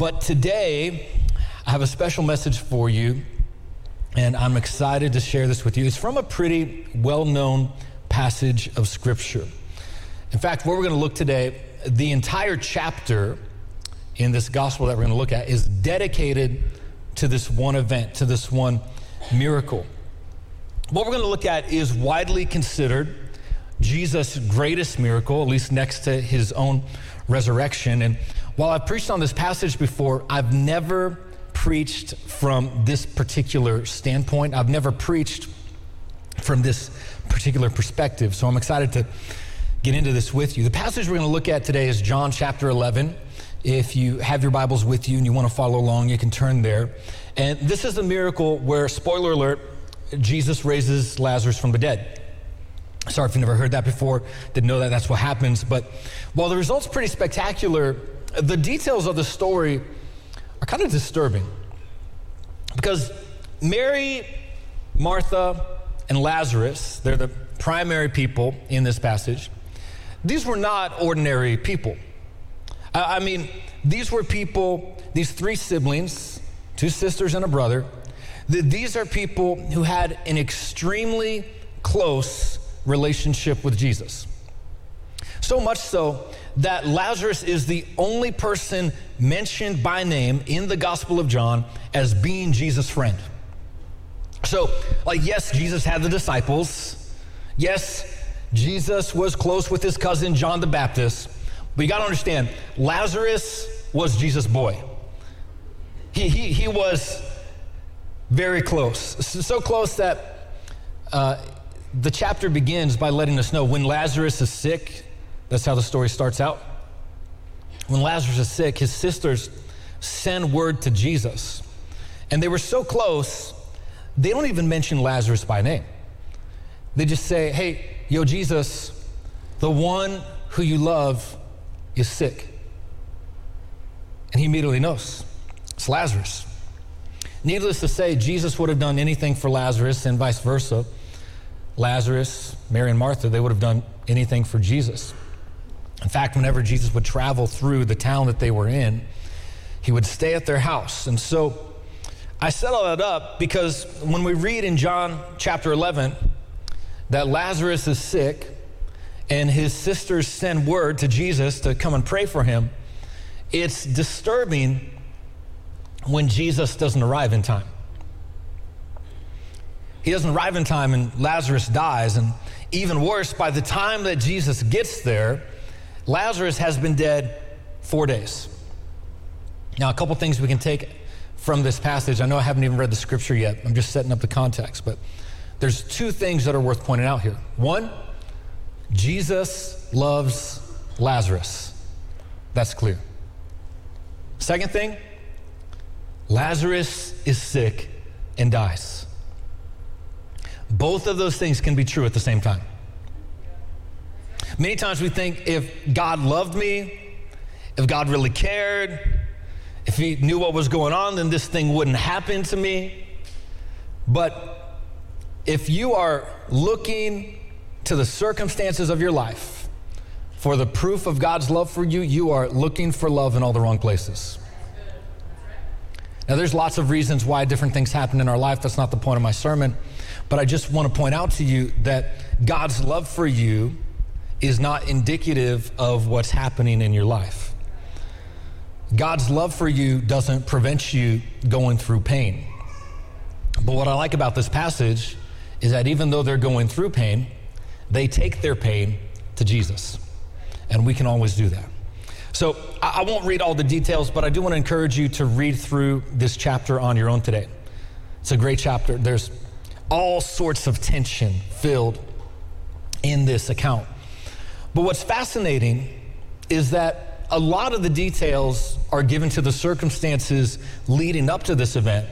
But today, I have a special message for you, and I'm excited to share this with you. It's from a pretty well known passage of Scripture. In fact, where we're going to look today, the entire chapter in this gospel that we're going to look at is dedicated to this one event, to this one miracle. What we're going to look at is widely considered Jesus' greatest miracle, at least next to his own resurrection. And while I've preached on this passage before, I've never preached from this particular standpoint. I've never preached from this particular perspective. So I'm excited to get into this with you. The passage we're going to look at today is John chapter 11. If you have your Bibles with you and you want to follow along, you can turn there. And this is a miracle where, spoiler alert, Jesus raises Lazarus from the dead. Sorry if you've never heard that before, didn't know that that's what happens. But while the result's pretty spectacular, the details of the story are kind of disturbing. Because Mary, Martha, and Lazarus, they're the primary people in this passage, these were not ordinary people. I mean, these were people, these three siblings, two sisters and a brother, these are people who had an extremely close relationship with Jesus. So much so that Lazarus is the only person mentioned by name in the Gospel of John as being Jesus' friend. So, like, yes, Jesus had the disciples. Yes, Jesus was close with his cousin John the Baptist. But you got to understand, Lazarus was Jesus' boy. He, he, he was very close. So close that uh, the chapter begins by letting us know when Lazarus is sick, that's how the story starts out. When Lazarus is sick, his sisters send word to Jesus. And they were so close, they don't even mention Lazarus by name. They just say, Hey, yo, Jesus, the one who you love is sick. And he immediately knows it's Lazarus. Needless to say, Jesus would have done anything for Lazarus and vice versa. Lazarus, Mary, and Martha, they would have done anything for Jesus. In fact, whenever Jesus would travel through the town that they were in, he would stay at their house. And so I set all that up because when we read in John chapter 11 that Lazarus is sick and his sisters send word to Jesus to come and pray for him, it's disturbing when Jesus doesn't arrive in time. He doesn't arrive in time and Lazarus dies. And even worse, by the time that Jesus gets there, Lazarus has been dead four days. Now, a couple things we can take from this passage. I know I haven't even read the scripture yet, I'm just setting up the context, but there's two things that are worth pointing out here. One, Jesus loves Lazarus. That's clear. Second thing, Lazarus is sick and dies. Both of those things can be true at the same time. Many times we think if God loved me, if God really cared, if He knew what was going on, then this thing wouldn't happen to me. But if you are looking to the circumstances of your life for the proof of God's love for you, you are looking for love in all the wrong places. Now, there's lots of reasons why different things happen in our life. That's not the point of my sermon. But I just want to point out to you that God's love for you is not indicative of what's happening in your life. God's love for you doesn't prevent you going through pain. But what I like about this passage is that even though they're going through pain, they take their pain to Jesus. And we can always do that. So I won't read all the details, but I do want to encourage you to read through this chapter on your own today. It's a great chapter. There's all sorts of tension filled in this account. But what's fascinating is that a lot of the details are given to the circumstances leading up to this event,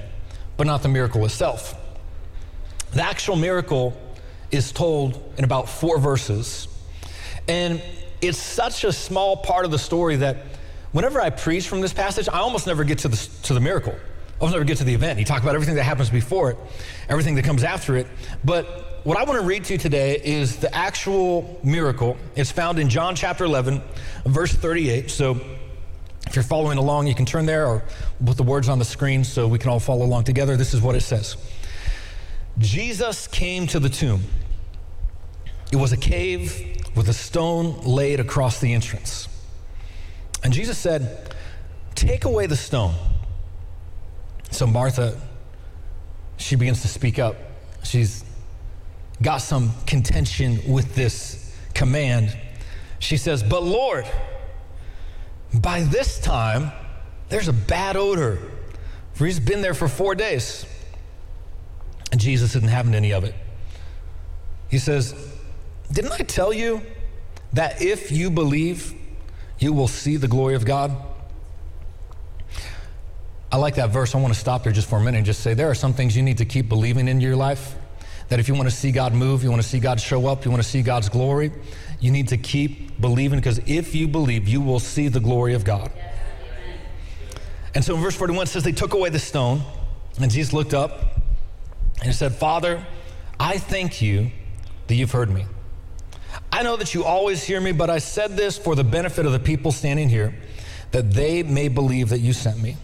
but not the miracle itself. The actual miracle is told in about four verses. And it's such a small part of the story that whenever I preach from this passage, I almost never get to the, to the miracle. Almost never get to the event. He talks about everything that happens before it, everything that comes after it. But what I want to read to you today is the actual miracle. It's found in John chapter 11, verse 38. So If you're following along, you can turn there or put the words on the screen so we can all follow along together. This is what it says Jesus came to the tomb. It was a cave with a stone laid across the entrance. And Jesus said, Take away the stone. So Martha, she begins to speak up. She's got some contention with this command. She says, But Lord, by this time, there's a bad odor, for he's been there for four days. And Jesus isn't having any of it. He says, Didn't I tell you that if you believe, you will see the glory of God? I like that verse. I want to stop there just for a minute and just say there are some things you need to keep believing in your life. That if you want to see God move, you want to see God show up, you want to see God's glory, you need to keep believing because if you believe, you will see the glory of God. Yes, and so in verse 41 says, They took away the stone, and Jesus looked up and he said, Father, I thank you that you've heard me. I know that you always hear me, but I said this for the benefit of the people standing here, that they may believe that you sent me.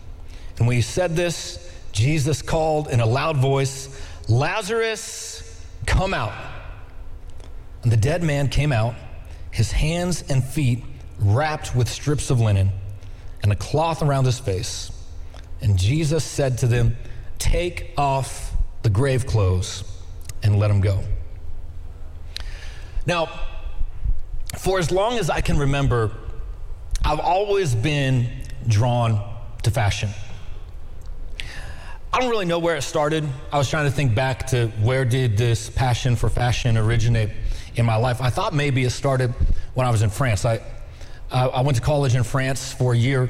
And when he said this, Jesus called in a loud voice, Lazarus, come out. And the dead man came out, his hands and feet wrapped with strips of linen and a cloth around his face. And Jesus said to them, Take off the grave clothes and let him go. Now, for as long as I can remember, I've always been drawn to fashion. I don't really know where it started. I was trying to think back to where did this passion for fashion originate in my life. I thought maybe it started when I was in France. I, I went to college in France for a year.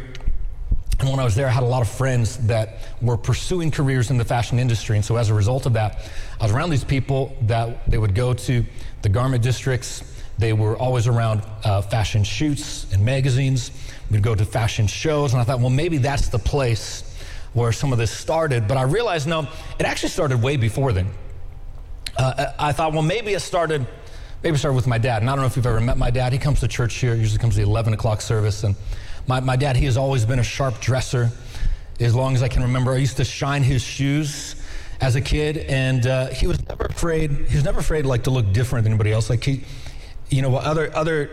And when I was there, I had a lot of friends that were pursuing careers in the fashion industry. And so as a result of that, I was around these people that they would go to the garment districts. They were always around uh, fashion shoots and magazines. We'd go to fashion shows. And I thought, well, maybe that's the place where some of this started, but I realized no, it actually started way before then. Uh, I thought, well, maybe it started, maybe it started with my dad. And I don't know if you've ever met my dad. He comes to church here, usually comes to the 11 o'clock service. And my, my dad, he has always been a sharp dresser. As long as I can remember, I used to shine his shoes as a kid, and uh, he was never afraid. He was never afraid like to look different than anybody else. Like he, you know, other other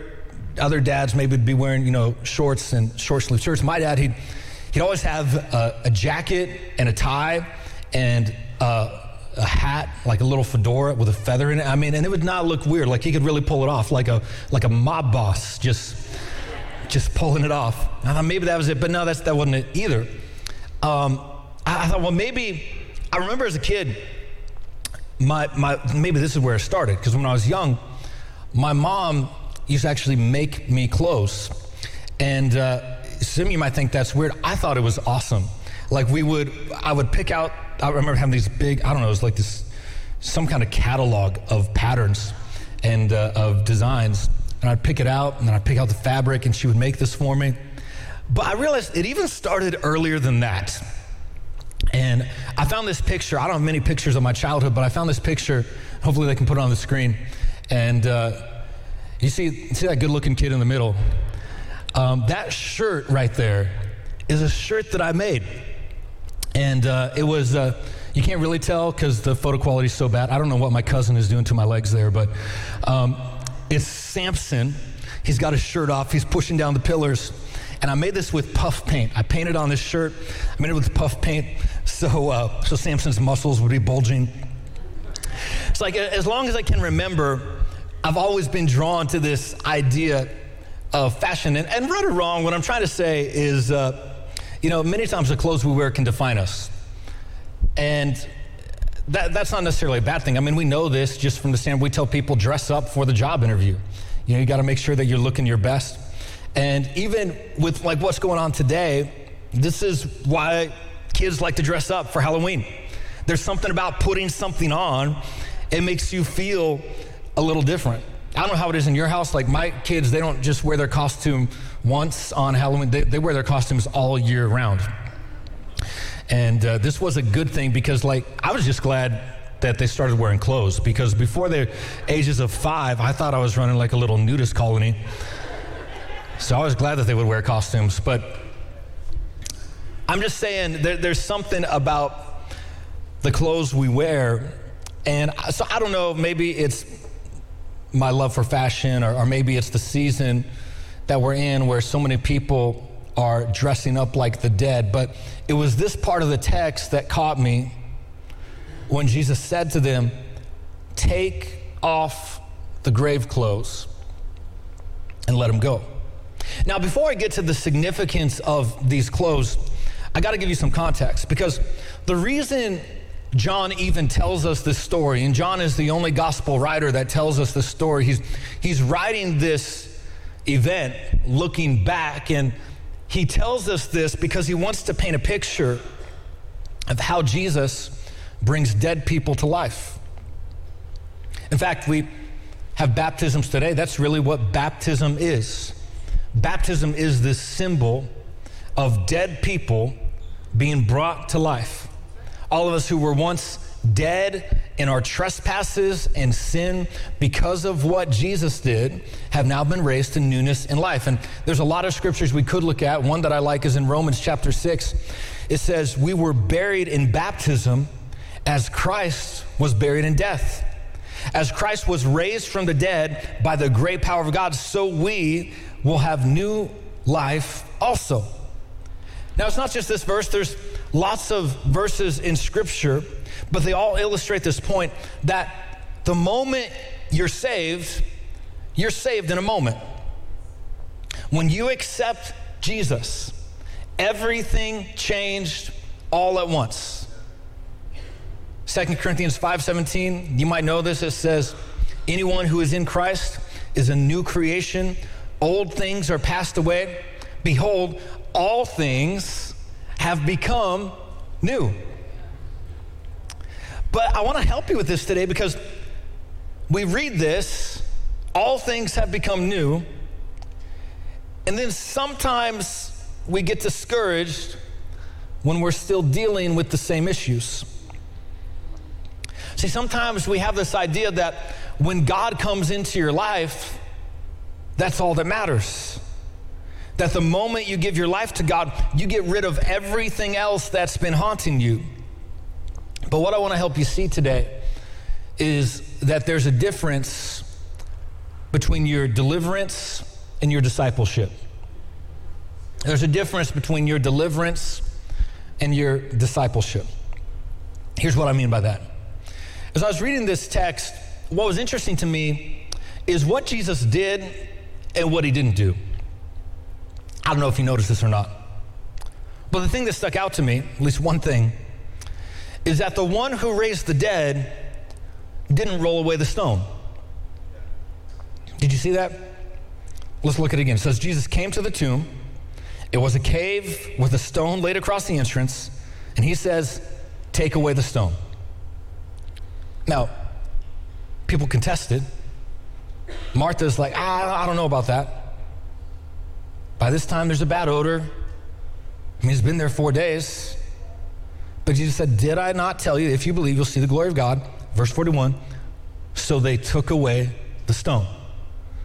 other dads maybe would be wearing you know shorts and short sleeve shirts. My dad, he'd He'd always have a, a jacket and a tie and uh, a hat, like a little fedora with a feather in it. I mean, and it would not look weird. Like he could really pull it off, like a like a mob boss, just just pulling it off. I thought maybe that was it, but no, that's that wasn't it either. Um, I, I thought, well, maybe I remember as a kid, my my maybe this is where it started because when I was young, my mom used to actually make me clothes, and. Uh, some of you might think that's weird. I thought it was awesome. Like we would, I would pick out, I remember having these big, I don't know, it was like this, some kind of catalog of patterns and uh, of designs. And I'd pick it out and then I'd pick out the fabric and she would make this for me. But I realized it even started earlier than that. And I found this picture. I don't have many pictures of my childhood, but I found this picture. Hopefully, they can put it on the screen. And uh, you see, see that good looking kid in the middle? Um, that shirt right there is a shirt that I made. And uh, it was, uh, you can't really tell because the photo quality is so bad. I don't know what my cousin is doing to my legs there, but um, it's Samson. He's got his shirt off, he's pushing down the pillars. And I made this with puff paint. I painted on this shirt, I made it with puff paint so, uh, so Samson's muscles would be bulging. It's like, as long as I can remember, I've always been drawn to this idea of fashion. And, and right or wrong, what I'm trying to say is, uh, you know, many times the clothes we wear can define us. And that, that's not necessarily a bad thing. I mean, we know this just from the standpoint we tell people dress up for the job interview. You know, you got to make sure that you're looking your best. And even with like what's going on today, this is why kids like to dress up for Halloween. There's something about putting something on, it makes you feel a little different. I don't know how it is in your house. Like my kids, they don't just wear their costume once on Halloween, they, they wear their costumes all year round. And uh, this was a good thing because, like, I was just glad that they started wearing clothes because before the ages of five, I thought I was running like a little nudist colony. So I was glad that they would wear costumes. But I'm just saying there, there's something about the clothes we wear. And so I don't know, maybe it's my love for fashion, or, or maybe it's the season that we're in where so many people are dressing up like the dead. But it was this part of the text that caught me when Jesus said to them, Take off the grave clothes and let them go. Now, before I get to the significance of these clothes, I got to give you some context because the reason John even tells us this story, and John is the only gospel writer that tells us this story. He's, he's writing this event looking back, and he tells us this because he wants to paint a picture of how Jesus brings dead people to life. In fact, we have baptisms today. That's really what baptism is. Baptism is this symbol of dead people being brought to life. All of us who were once dead in our trespasses and sin because of what Jesus did have now been raised to newness in life. And there's a lot of scriptures we could look at. One that I like is in Romans chapter 6. It says, We were buried in baptism as Christ was buried in death. As Christ was raised from the dead by the great power of God, so we will have new life also. Now, it's not just this verse, there's lots of verses in Scripture, but they all illustrate this point that the moment you're saved, you're saved in a moment. When you accept Jesus, everything changed all at once. 2 Corinthians 5:17, you might know this it says anyone who is in Christ is a new creation. Old things are passed away. Behold, all things have become new. But I want to help you with this today because we read this, all things have become new, and then sometimes we get discouraged when we're still dealing with the same issues. See, sometimes we have this idea that when God comes into your life, that's all that matters. That the moment you give your life to God, you get rid of everything else that's been haunting you. But what I want to help you see today is that there's a difference between your deliverance and your discipleship. There's a difference between your deliverance and your discipleship. Here's what I mean by that. As I was reading this text, what was interesting to me is what Jesus did and what he didn't do. I don't know if you noticed this or not. But the thing that stuck out to me, at least one thing, is that the one who raised the dead didn't roll away the stone. Did you see that? Let's look at it again. It says Jesus came to the tomb. It was a cave with a stone laid across the entrance, and he says, Take away the stone. Now, people contested. Martha's like, ah, I don't know about that. By this time, there's a bad odor. I mean, it's been there four days. But Jesus said, Did I not tell you, if you believe, you'll see the glory of God? Verse 41. So they took away the stone.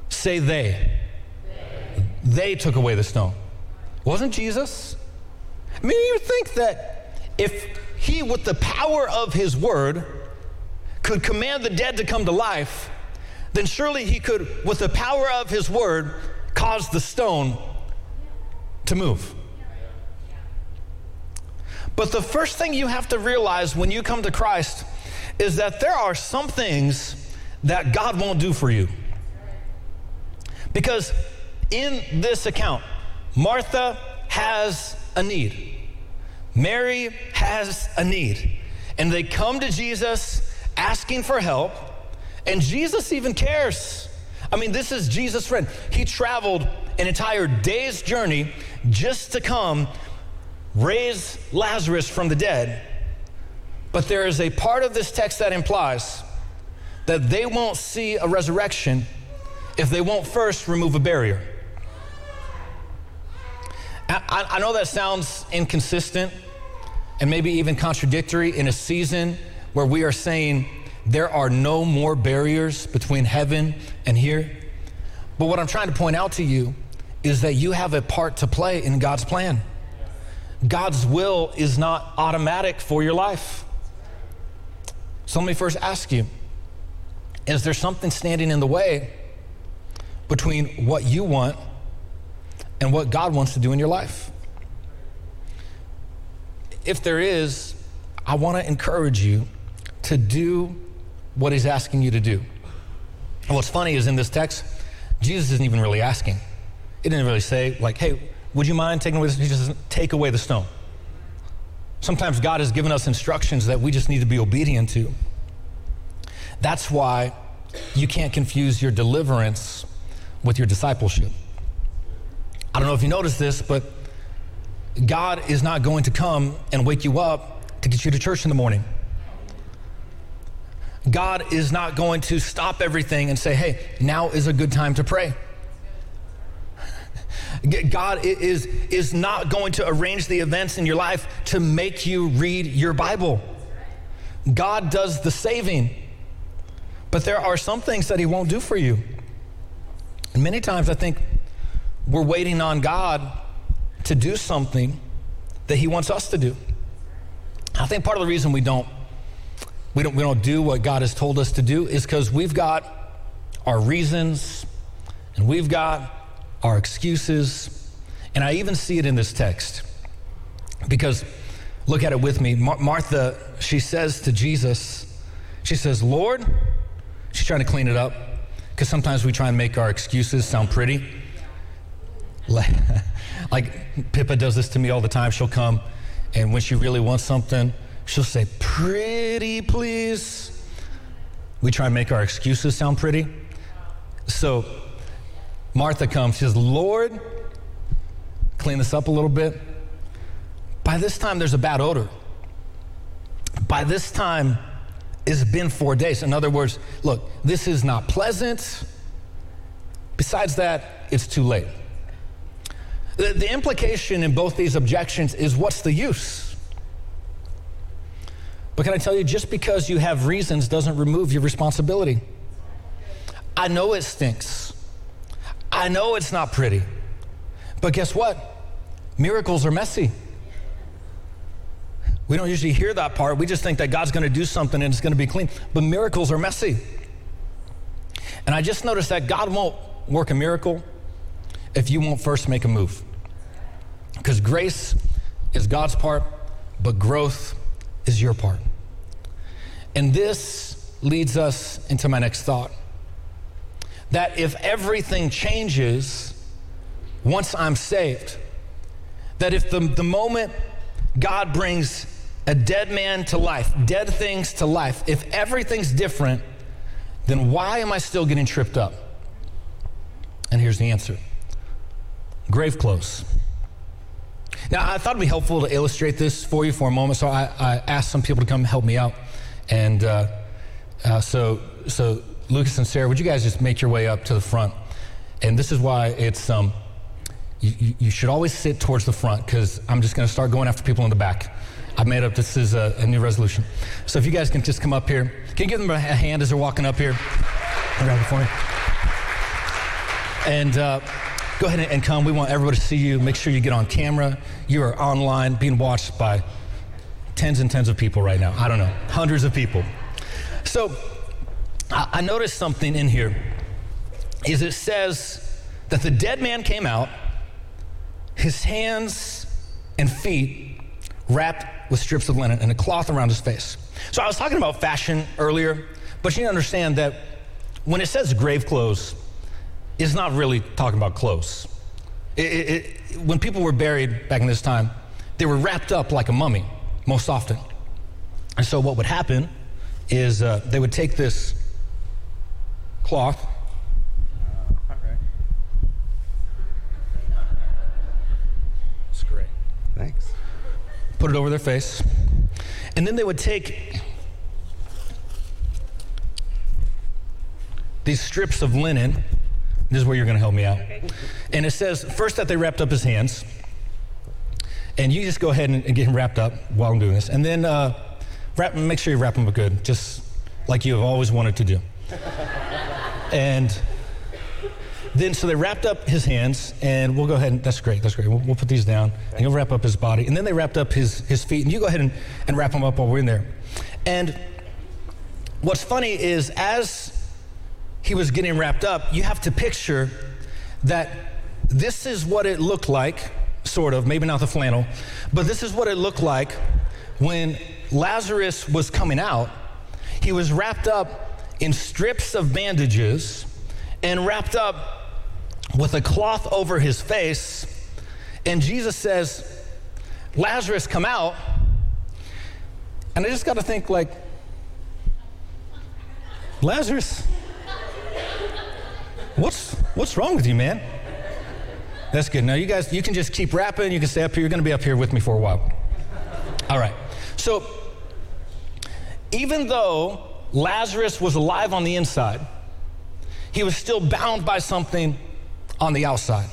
Say they. They, they took away the stone. Wasn't Jesus? I mean, you think that if he, with the power of his word, could command the dead to come to life, then surely he could, with the power of his word, cause the stone to move. But the first thing you have to realize when you come to Christ is that there are some things that God won't do for you. Because in this account, Martha has a need, Mary has a need. And they come to Jesus asking for help, and Jesus even cares. I mean, this is Jesus' friend. He traveled an entire day's journey just to come raise Lazarus from the dead. But there is a part of this text that implies that they won't see a resurrection if they won't first remove a barrier. I, I, know that sounds inconsistent and maybe even contradictory in a season where we are saying there are no more barriers between heaven and here. But what I'm trying to point out to you is that you have a part to play in God's plan. God's will is not automatic for your life. So let me first ask you is there something standing in the way between what you want and what God wants to do in your life? If there is, I want to encourage you to do what He's asking you to do. And what's funny is in this text, Jesus isn't even really asking. He didn't really say, like, hey, would you mind taking away? He just take away the stone. Sometimes God has given us instructions that we just need to be obedient to. That's why you can't confuse your deliverance with your discipleship. I don't know if you noticed this, but God is not going to come and wake you up to get you to church in the morning. God is not going to stop everything and say, hey, now is a good time to pray. God is, is not going to arrange the events in your life to make you read your Bible. God does the saving, but there are some things that He won't do for you. And many times I think we're waiting on God to do something that He wants us to do. I think part of the reason we don't we don't we don't do what God has told us to do is because we've got our reasons and we've got our excuses. And I even see it in this text. Because look at it with me. Mar- Martha, she says to Jesus, she says, Lord, she's trying to clean it up because sometimes we try and make our excuses sound pretty. like Pippa does this to me all the time. She'll come, and when she really wants something, she'll say, Pretty, please. We try and make our excuses sound pretty. So Martha comes, she says, Lord, clean this up a little bit. By this time, there's a bad odor. By this time, it's been four days. In other words, look, this is not pleasant. Besides that, it's too late. The, the implication in both these objections is what's the use? But can I tell you, just because you have reasons doesn't remove your responsibility. I know it stinks. I know it's not pretty. But guess what? Miracles are messy. We don't usually hear that part. We just think that God's going to do something and it's going to be clean. But miracles are messy. And I just noticed that God won't work a miracle if you won't first make a move. Because grace is God's part, but growth is your part. And this leads us into my next thought that if everything changes once I'm saved, that if the, the moment God brings a dead man to life, dead things to life, if everything's different, then why am I still getting tripped up? And here's the answer grave clothes. Now, I thought it'd be helpful to illustrate this for you for a moment, so I, I asked some people to come help me out. And uh, uh, so, so Lucas and Sarah, would you guys just make your way up to the front? And this is why it's, um, you, you should always sit towards the front because I'm just going to start going after people in the back. I've made up this is a, a, new resolution. So if you guys can just come up here, can you give them a hand as they're walking up here? Grab it for me. And uh, go ahead and come. We want everybody to see you. Make sure you get on camera. You are online, being watched by tens and tens of people right now. I don't know, hundreds of people. So I, noticed something in here. Is it says that the dead man came out, his hands and feet wrapped with strips of linen and a cloth around his face. So I was talking about fashion earlier, but you need to understand that when it says grave clothes, it's not really talking about clothes. It, it, it, when people were buried back in this time, they were wrapped up like a mummy most often. And so what would happen is uh, they would take this cloth. It's great. Thanks. Put it over their face. And then they would take these strips of linen. This is where you're going to help me out. And it says first that they wrapped up his hands. And you just go ahead and, get him wrapped up while I'm doing this. And then uh, wrap, make sure you wrap him up good, just like you have always wanted to do. And then, so they wrapped up his hands, and we'll go ahead and that's great, that's great. We'll, we'll put these down, and you'll wrap up his body. And then they wrapped up his, his feet, and you go ahead and, and wrap them up while we're in there. And what's funny is as he was getting wrapped up, you have to picture that this is what it looked like, sort of, maybe not the flannel, but this is what it looked like when Lazarus was coming out. He was wrapped up in strips of bandages and wrapped up with a cloth over his face. And Jesus says, Lazarus, come out. And I just got to think, like, Lazarus, what's, what's wrong with you, man? That's good. Now, you guys, you can just keep wrapping. You can stay up here. You're going to be up here with me for a while. All right. So, even though Lazarus was alive on the inside, he was still bound by something on the outside.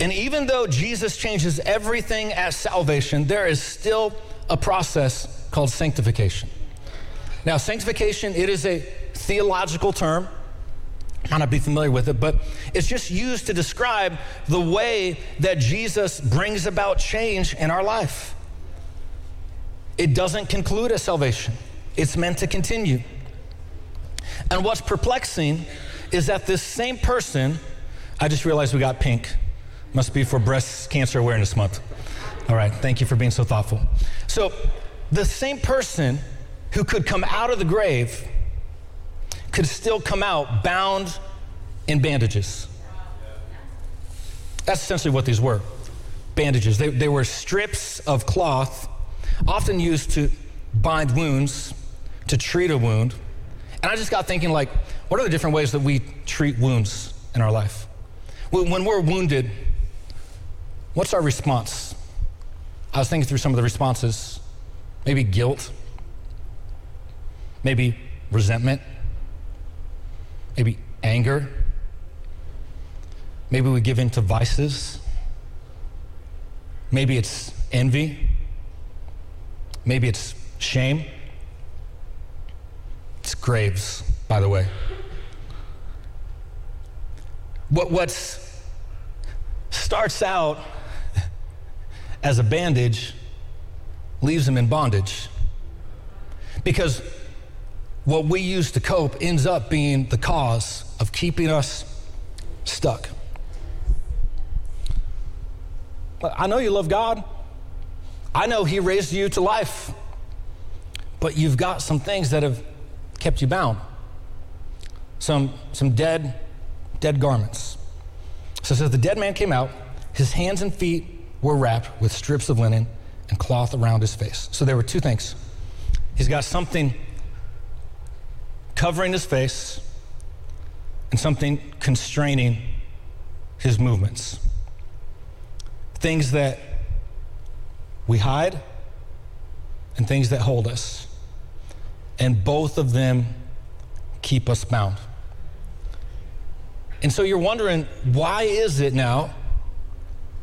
And even though Jesus changes everything at salvation, there is still a process called sanctification. Now, sanctification, it is a theological term. Might not be familiar with it, but it's just used to describe the way that Jesus brings about change in our life. It doesn't conclude at salvation, it's meant to continue. And what's perplexing is that this same person, I just realized we got pink. Must be for Breast Cancer Awareness Month. All right, thank you for being so thoughtful. So, the same person who could come out of the grave could still come out bound in bandages. That's essentially what these were bandages. They, they were strips of cloth, often used to bind wounds, to treat a wound. And I just got thinking, like, what are the different ways that we treat wounds in our life? When we're wounded, what's our response? I was thinking through some of the responses. Maybe guilt, maybe resentment, maybe anger. Maybe we give in to vices. Maybe it's envy. Maybe it's shame. Graves, by the way. What what's starts out as a bandage leaves them in bondage. Because what we use to cope ends up being the cause of keeping us stuck. I know you love God. I know He raised you to life. But you've got some things that have kept you bound. Some, some dead, dead garments. So it says the dead man came out, his hands and feet were wrapped with strips of linen and cloth around his face. So there were two things. He's got something covering his face and something constraining his movements. Things that we hide and things that hold us. And both of them keep us bound. And so you're wondering, why is it now?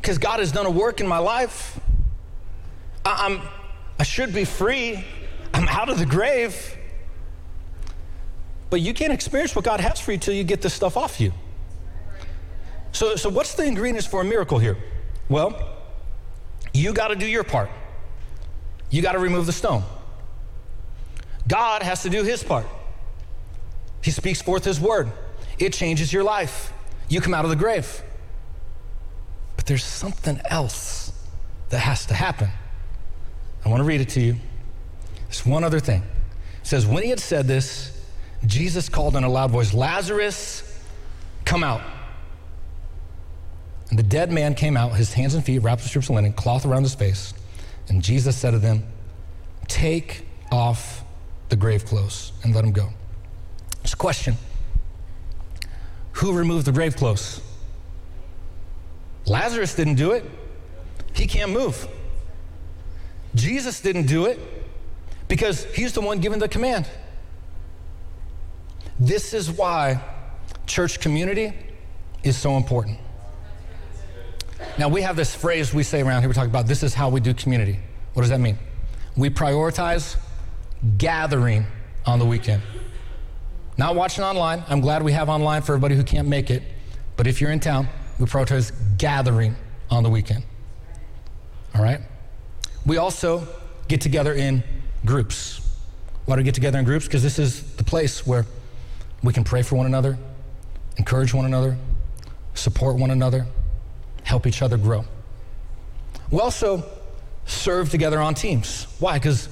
Because God has done a work in my life. I, am I should be free. I'm out of the grave. But you can't experience what God has for you till you get this stuff off you. So, so what's the ingredients for a miracle here? Well, you got to do your part. You got to remove the stone. God has to do his part. He speaks forth his word. It changes your life. You come out of the grave. But there's something else that has to happen. I want to read it to you. There's one other thing. It says, When he had said this, Jesus called in a loud voice, Lazarus, come out. And the dead man came out, his hands and feet wrapped with strips of linen, cloth around his face. And Jesus said to them, Take off the grave clothes and let him go. It's a question Who removed the grave clothes? Lazarus didn't do it. He can't move. Jesus didn't do it because he's the one giving the command. This is why church community is so important. Now, we have this phrase we say around here, we talk about this is how we do community. What does that mean? We prioritize gathering on the weekend. not watching online. I'm glad we have online for everybody who can't make it. But if you're in town, we prioritize gathering on the weekend. All right? We also get together in groups. Why do we get together in groups? Because this is the place where we can pray for one another, encourage one another, support one another, help each other grow. We also serve together on teams. Why? Because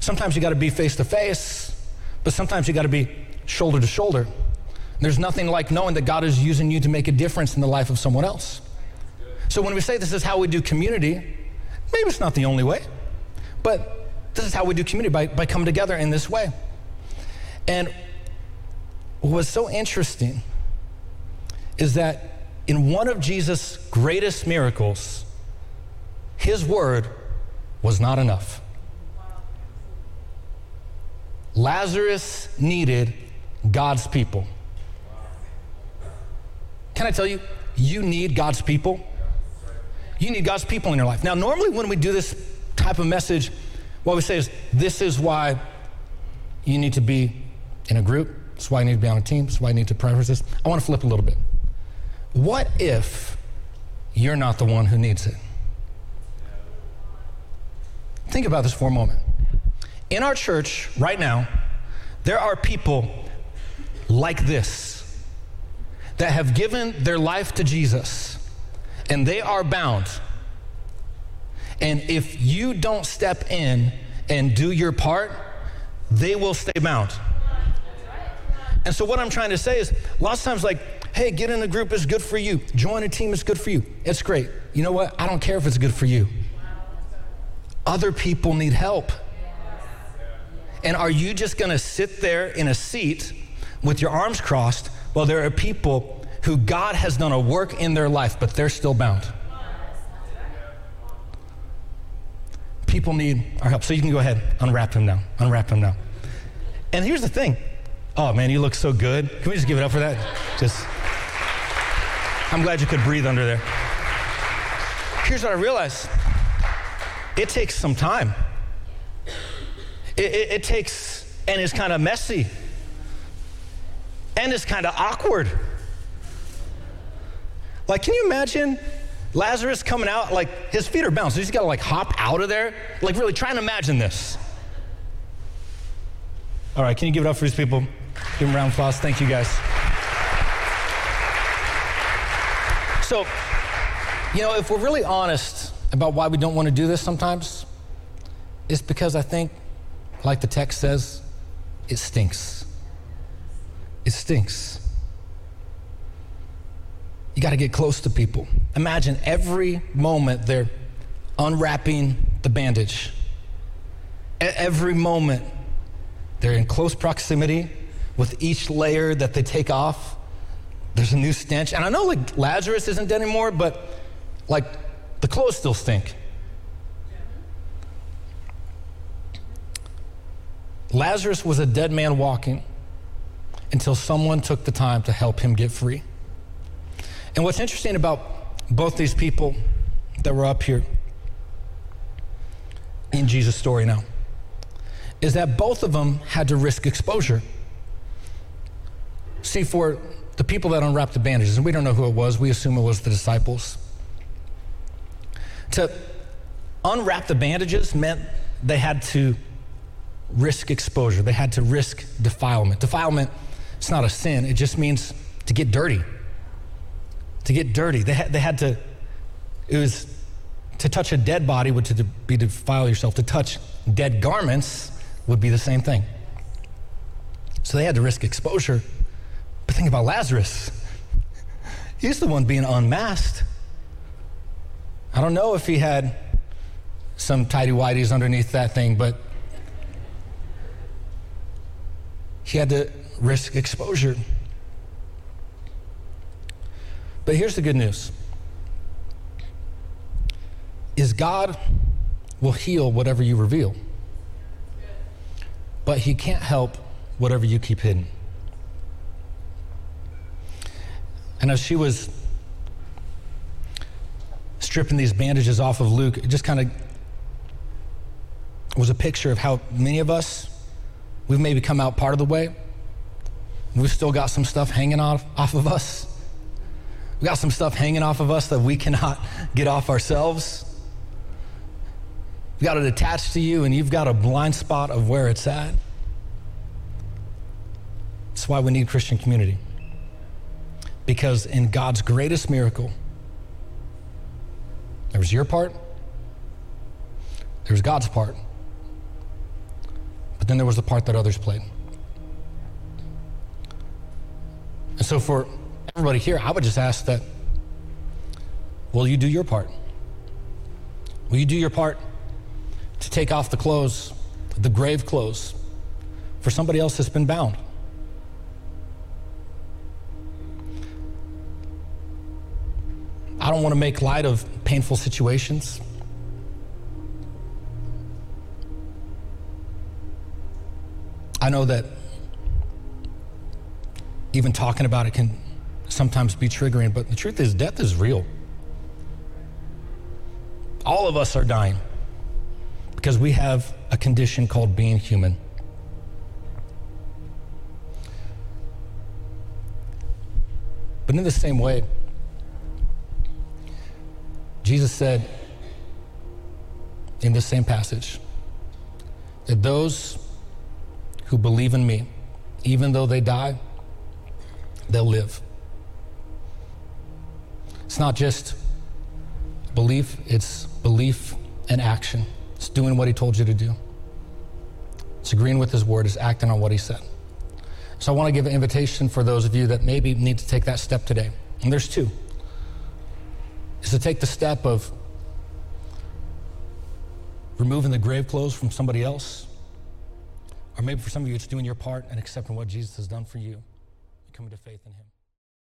sometimes you got to be face to face, but sometimes you got to be shoulder to shoulder. There's nothing like knowing that God is using you to make a difference in the life of someone else. So when we say this is how we do community, maybe it's not the only way, but this is how we do community by, by coming together in this way. And what was so interesting is that in one of Jesus' greatest miracles, his word was not enough. Lazarus needed God's people. Can I tell you, you need God's people? You need God's people in your life. Now, normally when we do this type of message, what we say is this is why you need to be in a group. That's why you need to be on a team. That's why you need to prioritize this. I want to flip a little bit. What if you're not the one who needs it? Think about this for a moment. In our church right now, there are people like this that have given their life to Jesus and they are bound. And if you don't step in and do your part, they will stay bound. And so, what I'm trying to say is, lots of times, like, hey, get in a group is good for you, join a team is good for you. It's great. You know what? I don't care if it's good for you. Other people need help. And are you just going to sit there in a seat with your arms crossed while there are people who God has done a work in their life, but they're still bound? People need our help. So you can go ahead, unwrap him now. Unwrap him now. And here's the thing. Oh man, you look so good. Can we just give it up for that? Just I'm glad you could breathe under there. Here's what I realized it takes some time. It, it, it takes, and it's kind of messy, and it's kind of awkward. Like, can you imagine Lazarus coming out? Like, his feet are bound, so he's got to like hop out of there. Like, really, try and imagine this. All right, can you give it up for these people? Give them a round of applause. Thank you, guys. So, you know, if we're really honest about why we don't want to do this sometimes, it's because I think, like the text says, it stinks. It stinks. You got to get close to people. Imagine every moment they're unwrapping the bandage. Every moment they're in close proximity with each layer that they take off. There's a new stench. And I know like Lazarus isn't dead anymore, but like the clothes still stink. Lazarus was a dead man walking until someone took the time to help him get free. And what's interesting about both these people that were up here in Jesus' story now is that both of them had to risk exposure. See, for the people that unwrapped the bandages, and we don't know who it was, we assume it was the disciples. To unwrap the bandages meant they had to risk exposure, they had to risk defilement. Defilement, it's not a sin, it just means to get dirty. To get dirty. They had, they had to, it was to touch a dead body would to be to defile yourself. To touch dead garments would be the same thing. So they had to risk exposure. But think about Lazarus. He's the one being unmasked. I don't know if he had some tidy whities underneath that thing, but he had to risk exposure. But here's the good news is God will heal whatever you reveal. But he can't help whatever you keep hidden. And as she was stripping these bandages off of Luke, it just kind of was a picture of how many of us, we've maybe come out part of the way, We've still got some stuff hanging off, off of us. We got some stuff hanging off of us that we cannot get off ourselves. we've got it attached to you, and you've got a blind spot of where it's at. That's why we need Christian community. Because in God's greatest miracle, there was your part, there was God's part, then there was the part that others played. And so, for everybody here, I would just ask that will you do your part? Will you do your part to take off the clothes, the grave clothes, for somebody else that's been bound? I don't want to make light of painful situations. I know that even talking about it can sometimes be triggering, but the truth is, death is real. All of us are dying because we have a condition called being human. But in the same way, Jesus said in this same passage that those who believe in me, even though they die, they'll live. It's not just belief, it's belief and action. It's doing what he told you to do. It's agreeing with his word, it's acting on what he said. So I want to give an invitation for those of you that maybe need to take that step today. And there's two is to take the step of removing the grave clothes from somebody else. Or maybe for some of you, it's doing your part and accepting what Jesus has done for you and coming to faith in Him.